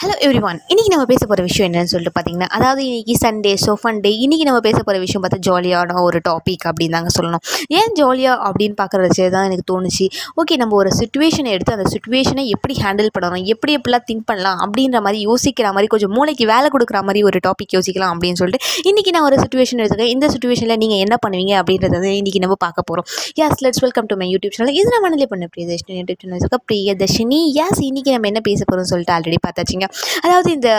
Hello every one இன்றைக்கி நம்ம பேச போகிற விஷயம் என்னன்னு சொல்லிட்டு பார்த்தீங்கன்னா அதாவது இன்றைக்கி சண்டே ஸோ ஃபண்டே இன்றைக்கி நம்ம பேச போகிற விஷயம் பார்த்தா ஜாலியான ஒரு டாபிக் அப்படின்னு தாங்க சொல்லணும். ஏன் ஜாலியாக அப்படின்னு பார்க்குறது தான் எனக்கு தோணுச்சு. ஓகே நம்ம ஒரு சுச்சுவேஷனை எடுத்து அந்த சுச்சுவேஷனை எப்படி ஹேண்டில் பண்ணணும் எப்படி எப்படிலாம் திங்க் பண்ணலாம் அப்படின்ற மாதிரி யோசிக்கிற மாதிரி கொஞ்சம் மூளைக்கு வேலை கொடுக்குற மாதிரி ஒரு டாபிக் யோசிக்கலாம் அப்படின்னு சொல்லிட்டு இன்றைக்கி நான் ஒரு சுச்சுவேஷன் எடுத்துக்கேன் இந்த சுச்சுவேஷனில் நீங்கள் என்ன பண்ணுவீங்க அப்படின்றத வந்து இன்றைக்கி நம்ம பார்க்க போகிறோம் yes let's welcome to my YouTube channel இது நான் மனதில் பண்ண Priyadarshini YouTube channel Priyadarshini yes இன்றைக்கி நம்ம என்ன பேச போகிறோம்னு சொல்லிட்டு ஆல்ரெடி பார்த்தாச்சுங்க. அதாவது இந்த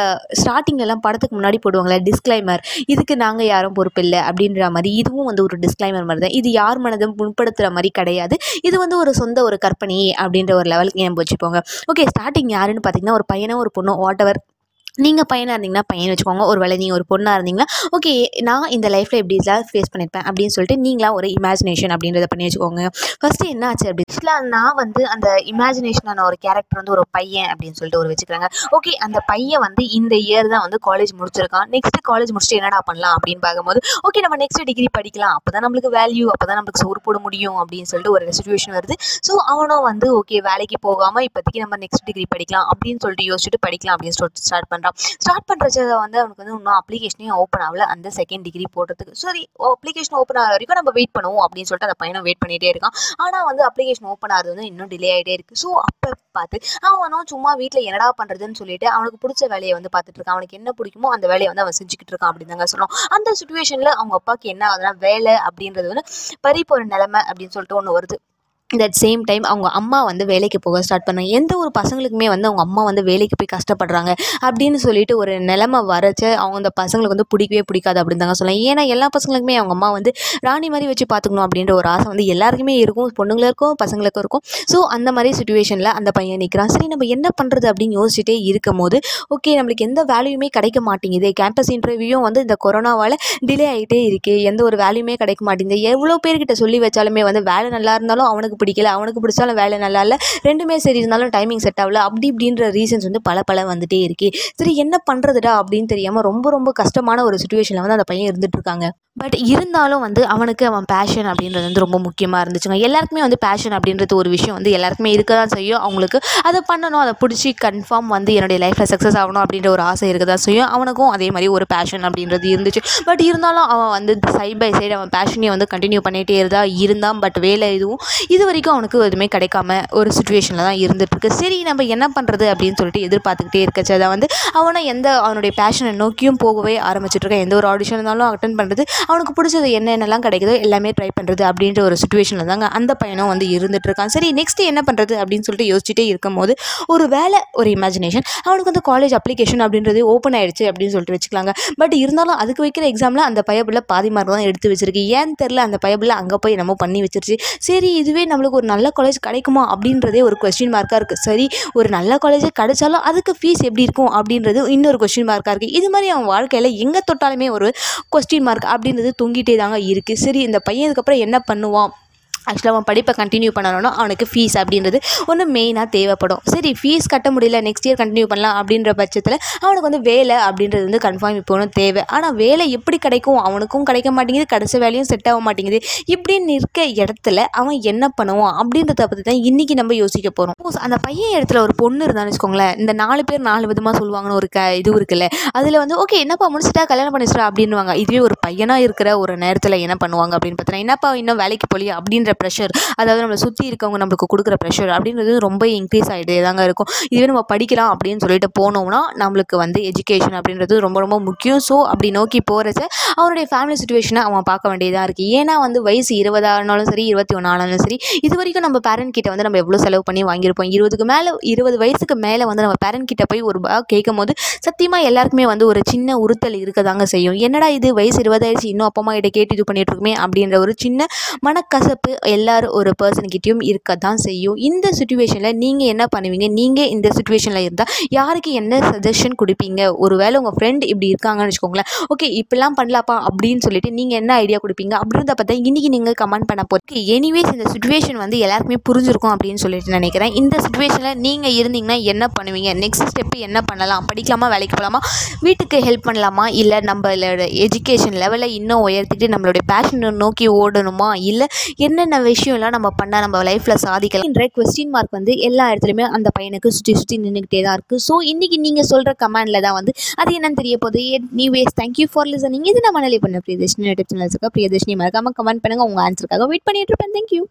ஸ்டார்டிங்லலாம் படத்துக்கு முன்னாடி போடுவாங்களே டிஸ்க்ளைமர் இதுக்கு நாங்கள் யாரும் பொறுப்பு இல்லை அப்படின்ற மாதிரி இதுவும் வந்து ஒரு டிஸ்க்ளைமர் மாதிரி தான் இது யார் மனதும் புண்படுத்துகிற மாதிரி கிடையாது. இது வந்து ஒரு சொந்த ஒரு கற்பனை அப்படின்ற ஒரு லெவலுக்கு ஞாபகம் வச்சுப்போங்க ஓகே ஸ்டார்டிங் யாருன்னு பார்த்தீங்கன்னா ஒரு பையனோ ஒரு பொண்ணோ வாட் எவர் நீங்கள் பையனாக இருந்தீங்கன்னா பையன் வச்சுக்கோங்க. ஒரு வேலை நீங்கள் ஒரு பொண்ணாக இருந்தீங்கன்னா ஓகே நான் இந்த லைஃப்பில் எப்படி இதெல்லாம் ஃபேஸ் பண்ணியிருப்பேன் அப்படின்னு சொல்லிட்டு நீங்களாக ஒரு இமேஜினேஷன் அப்படின்றத பண்ணி வச்சுக்கோங்க. ஃபஸ்ட்டு என்ன ஆச்சு அப்படி? ஆக்சுவலாக நான் வந்து அந்த இமேஜினேஷனான ஒரு கேரக்டர் வந்து ஒரு பையன் அப்படின்னு சொல்லிட்டு ஒரு வச்சுக்கிறாங்க. ஓகே அந்த பையன் வந்து இந்த இயர் தான் வந்து காலேஜ் முடிச்சிருக்கான். நெக்ஸ்ட் காலேஜ் முடிச்சுட்டு என்னடா பண்ணலாம் அப்படின்னு பார்க்கும்போது ஓகே நம்ம நெக்ஸ்ட் டிகிரி படிக்கலாம். அப்போ தான் நம்மளுக்கு வேல்யூ அப்போ தான் நம்மளுக்கு சோறு போட முடியும். அப்படின்னு சொல்லிட்டு ஒரு சுச்சுவேஷன் வருது. ஸோ அவனும் வந்து ஓகே வேலைக்கு போகாமல் இப்போதைக்கு நம்ம நெக்ஸ்ட் டிகிரி படிக்கலாம். அப்படின்னு சொல்லிட்டு யோசிச்சுட்டு படிக்கலாம் அப்படின்னு சொல்லிட்டு ஸ்டார்ட் பண்ணுறான் ஸ்டார்ட் பண்ணுறது வந்து அவனுக்கு வந்து இன்னும் அப்ளிகேஷனே ஓப்பன் ஆகல. அந்த செகண்ட் டிகிரி போடுறதுக்கு. சரி அப்ளிகேஷன் ஓப்பன் ஆகிற வரைக்கும் நம்ம வெயிட் பண்ணுவோம் அப்படின்னு சொல்லிட்டு அந்த பையனை வெயிட் பண்ணிகிட்டே இருக்கான். ஆனால் வந்து அப்ளிகேஷன் ஓப்பன் ஆகிறது வந்து இன்னும் டிலே ஆகிட்டே இருக்குது ஸோ அப்போ பார்த்து அவனும் சும்மா வீட்டில் என்னடா பண்ணுறதுன்னு சொல்லிட்டு அவனுக்கு பிடிச்ச வேலையை வந்து பார்த்துட்டு இருக்கான். அவனுக்கு என்ன பிடிக்குமோ அந்த வேலையை வந்து அவன் செஞ்சுக்கிட்டு இருக்கான் அப்படின்னு தாங்க சொல்லணும். அந்த சுச்சுவேஷனில் அவங்க அப்பாவுக்கு என்ன ஆகுதுன்னா வேலை அப்படின்றது வந்து பறிப்பு ஒரு நிலைமை அப்படின்னு சொல்லிட்டு ஒன்று வருது. தட் சேம் டைம் அவங்க அம்மா வந்து வேலைக்கு போக ஸ்டார்ட் பண்ணாங்க எந்த ஒரு பசங்களுக்குமே வந்து அவங்க அம்மா வந்து வேலைக்கு போய் கஷ்டப்படுறாங்க அப்படின்னு சொல்லிட்டு ஒரு நிலமை வரச்ச அவங்க அந்த பசங்களுக்கு வந்து பிடிக்கவே பிடிக்காது அப்படின்னு தாங்க சொல்லலாம். ஏன்னா எல்லா பசங்களுக்குமே அவங்க அம்மா வந்து ராணி மாதிரி வச்சு பார்த்துக்கணும் அப்படின்ற ஒரு ஆசை வந்து எல்லாருக்குமே இருக்கும். பொண்ணுங்களுக்கும் பசங்களுக்கும் இருக்கும். ஸோ அந்த மாதிரி சுச்சுவேஷனில் அந்த பையன் நிற்கிறான் சரி நம்ம என்ன பண்ணுறது அப்படின்னு யோசிச்சுட்டே இருக்கும் போது ஓகே நம்மளுக்கு எந்த வேல்யூமே கிடைக்க மாட்டேங்குது. கேம்பஸ் இன்டர்வியூவும் வந்து இந்த கொரோனாவால் டிலே ஆகிட்டே இருக்குது எந்த ஒரு வேல்யூமே கிடைக்க மாட்டேங்குது. எவ்வளோ பேர்கிட்ட சொல்லி வச்சாலுமே வந்து வேலை நல்லா இருந்தாலும் அவனுக்கு பிடிக்கல அவனுக்கு பிடிச்சாலும் வேலை நல்லா இல்லை. ரெண்டுமே சரி இருந்தாலும் டைமிங் செட் ஆகல. அப்படி இப்படின்ற ரீசன்ஸ் வந்து பல பல வந்துட்டே இருக்கு. சரி என்ன பண்ணுறதுடா அப்படின்னு தெரியாமல் ரொம்ப ரொம்ப கஷ்டமான ஒரு சுச்சுவேஷனில் வந்து அந்த பையன் இருந்துட்டு இருக்காங்க. பட் இருந்தாலும் வந்து அவனுக்கு அவன் பேஷன் அப்படின்றது வந்து ரொம்ப முக்கியமாக இருந்துச்சுங்க. எல்லாருக்குமே வந்து பேஷன் அப்படின்றது ஒரு விஷயம் வந்து எல்லாருக்குமே இருக்க தான் செய்யும். அவங்களுக்கு அதை பண்ணணும் அதை பிடிச்சி கன்ஃபார்ம் வந்து என்னுடைய லைஃப்பில் சக்ஸஸ் ஆகணும் அப்படின்ற ஒரு ஆசை இருக்க தான் செய்யும். அவனுக்கும் அதே மாதிரி ஒரு பேஷன் அப்படின்றது இருந்துச்சு. பட் இருந்தாலும் அவன் வந்து சைட் பை சைடு அவன் பேஷனையும் வந்து கண்டினியூ பண்ணிகிட்டே இருந்தா இருந்தான். பட் வேலை எதுவும் இது வரைக்கும் அவனுக்கு எதுவுமே கிடைக்காம ஒரு சுச்சுவேஷனில் தான் இருந்துகிட்ருக்கு சரி நம்ம என்ன பண்ணுறது அப்படின்னு சொல்லிட்டு எதிர்பார்த்துக்கிட்டே இருக்கச்சு அதை வந்து அவனை எந்த அவனுடைய பேஷனை நோக்கியும் போகவே ஆரம்பிச்சிட்ருக்கான் எந்த ஒரு ஆடிஷன் இருந்தாலும் அட்டன் பண்ணுறது அவனுக்கு பிடிச்சது என்னென்னலாம் கிடைக்குதோ எல்லாமே ட்ரை பண்ணுறது அப்படின்ற ஒரு சுச்சுவேஷனில் தாங்க அந்த பையனும் வந்து இருந்துகிட்ருக்கான் சரி நெக்ஸ்ட் என்ன பண்ணுறது அப்படின்னு சொல்லிட்டு யோசிச்சுட்டே இருக்கும் போது ஒரு வேலை ஒரு இமேஜினேஷன் அவனுக்கு வந்து காலேஜ் அப்ளிகேஷன் அப்படின்றது ஓப்பன் ஆயிடுச்சு அப்படின்னு சொல்லிட்டு வச்சுக்கலாங்க. பட் இருந்தாலும் அதுக்கு வைக்கிற எக்ஸாமில் அந்த பயபில் பாதி மார்க் தான் எடுத்து வச்சிருக்கு. ஏன்னு தெரில அந்த பயபில் அங்கே போய் நம்ம பண்ணி வச்சிருச்சு. சரி இதுவே நம்ம நம்மளுக்கு ஒரு நல்ல காலேஜ் கிடைக்குமா அப்படின்றதே ஒரு கொஸ்டின் மார்க்காக இருக்குது சரி ஒரு நல்ல காலேஜ் கிடைச்சாலும் அதுக்கு ஃபீஸ் எப்படி இருக்கும் அப்படின்றது இன்னொரு கொஸ்டின் மார்க்காக இருக்குது இது மாதிரி அவன் வாழ்க்கையில் எங்கே தொட்டாலுமே ஒரு கொஸ்டின் மார்க் அப்படின்றது தொங்கிட்டே தாங்க இருக்குது சரி இந்த பையன் இதுக்கப்புறம் என்ன பண்ணுவான்? ஆக்சுவலாக அவன் படிப்பை கண்டினியூ பண்ணணும்னா அவனுக்கு ஃபீஸ் அப்படின்றது ஒன்று மெயினாக தேவைப்படும். சரி ஃபீஸ் கட்ட முடியல நெக்ஸ்ட் இயர் கண்டினியூ பண்ணலாம் அப்படின்ற பட்சத்தில் அவனுக்கு வந்து வேலை அப்படின்றது வந்து கன்ஃபார்ம் இப்போ தேவை. ஆனால் வேலை எப்படி கிடைக்கும்? அவனுக்கும் கிடைக்க மாட்டேங்குது கிடைச்ச வேலையும் செட் ஆக மாட்டேங்குது. இப்படின்னு இருக்க இடத்துல அவன் என்ன பண்ணுவான் அப்படின்றத பற்றி தான் இன்றைக்கி நம்ம யோசிக்க போகிறோம் அந்த பையன் இடத்துல ஒரு பொண்ணு இருந்தான்னு வச்சுக்கோங்களேன். இந்த நாலு பேர் நாலு விதமாக சொல்லுவாங்கன்னு ஒரு க இது இருக்குல்ல. அதில் வந்து ஓகே என்னப்பா முடிச்சுட்டா? கல்யாணம் பண்ணிச்சிட்டா அப்படின்வாங்க இதுவே ஒரு பையனாக இருக்கிற ஒரு நேரத்தில் என்ன பண்ணுவாங்க அப்படின்னு பார்த்தீங்கன்னா என்னப்பா இன்னும் வேலைக்கு போலியா? அப்படின்ற ப்ரெஷர் அதாவது நம்மளை சுற்றி இருக்கவங்க நம்மளுக்கு கொடுக்குற ப்ரெஷர் அப்படின்றது ரொம்ப இன்க்ரீஸ் ஆகிட்டே தாங்க இருக்கும். இதுவே நம்ம படிக்கலாம் அப்படின்னு சொல்லிட்டு போனோம்னா நம்மளுக்கு வந்து எஜுகேஷன் அப்படின்றது ரொம்ப ரொம்ப முக்கியம். ஸோ அப்படி நோக்கி போகிறச்ச அவனுடைய ஃபேமிலி சுச்சுவேஷனை அவன் பார்க்க வேண்டியதாக இருக்குது ஏன்னா வந்து வயசு இருபதானாலும் சரி இருபத்தி ஒன்றானாலும் சரி இது வரைக்கும் நம்ம பேரண்ட் கிட்ட வந்து நம்ம எவ்வளோ செலவு பண்ணி வாங்கியிருப்போம்? இருபதுக்கு மேலே இருபது வயசுக்கு மேலே வந்து நம்ம பேரண்ட் கிட்ட போய் ஒரு பேக் கேட்கும் போது சத்தியமாக எல்லாருக்குமே வந்து ஒரு சின்ன உறுத்தல் இருக்க தாங்க செய்யும். என்னடா இது? வயசு இருபதாயிடுச்சு இன்னும் அப்பா அம்மா கிட்ட கேட்டு இது பண்ணிட்டு இருக்குமே அப்படின்ற ஒரு சின்ன மனக்கசப்பு எல்லாரும் ஒரு பர்சன்கிட்டையும் இருக்க தான் செய்யும். இந்த சுச்சுவேஷனில் நீங்கள் என்ன பண்ணுவீங்க? நீங்கள் இந்த சுச்சுவேஷனில் இருந்தால் யாருக்கு என்ன சஜஷன் கொடுப்பீங்க? ஒரு வேளை உங்கள் ஃப்ரெண்ட் இப்படி இருக்காங்கன்னு வச்சுக்கோங்களேன். ஓகே இப்படிலாம் பண்ணலாப்பா அப்படின்னு சொல்லிட்டு நீங்கள் என்ன ஐடியா கொடுப்பீங்க? அப்படின்றத பார்த்தா இன்றைக்கி நீங்கள் கமெண்ட் பண்ண போகிறீங்க எனிவேஸ் இந்த சுச்சுவேஷன் வந்து எல்லாருக்குமே புரிஞ்சிருக்கும் அப்படின்னு சொல்லிட்டு நினைக்கிறேன். இந்த சுச்சுவேஷனில் நீங்கள் இருந்தீங்கன்னா என்ன பண்ணுவீங்க? நெக்ஸ்ட் ஸ்டெப்பு என்ன பண்ணலாம்? படிக்கலாமா? வேலைக்கு போகலாமா வீட்டுக்கு ஹெல்ப் பண்ணலாமா? இல்லை நம்மளோட எஜுகேஷன் லெவலை இன்னும் உயர்த்திட்டு நம்மளுடைய பேஷனை நோக்கி ஓடணுமா? இல்லை என்னென்ன விஷயம்லாம் நம்ம பண்ணால் நம்ம லைஃப்பில் சாதிக்கலாம் என்ற கொஸ்டின் மார்க் வந்து எல்லா இடத்துலையுமே அந்த பையனுக்கு சுற்றி சுற்றி நின்றுக்கிட்டே தான் இருக்குது ஸோ இன்றைக்கி நீங்கள் சொல்கிற கமெண்டில் தான் வந்து அது என்னன்னு தெரிய போகுது. எனிவேஸ் தேங்க்யூ ஃபார் லிசனிங் இது நம்ம நிலை பண்ண பிரியதர்ஷினி யூடியூப் சேனல்ஸுக்கு பிரியதர்ஷினி மறக்காமல் கமெண்ட் பண்ணுங்கள் உங்கள் ஆன்சருக்காக வெயிட் பண்ணிட்டு இருப்பேன். தேங்க்யூ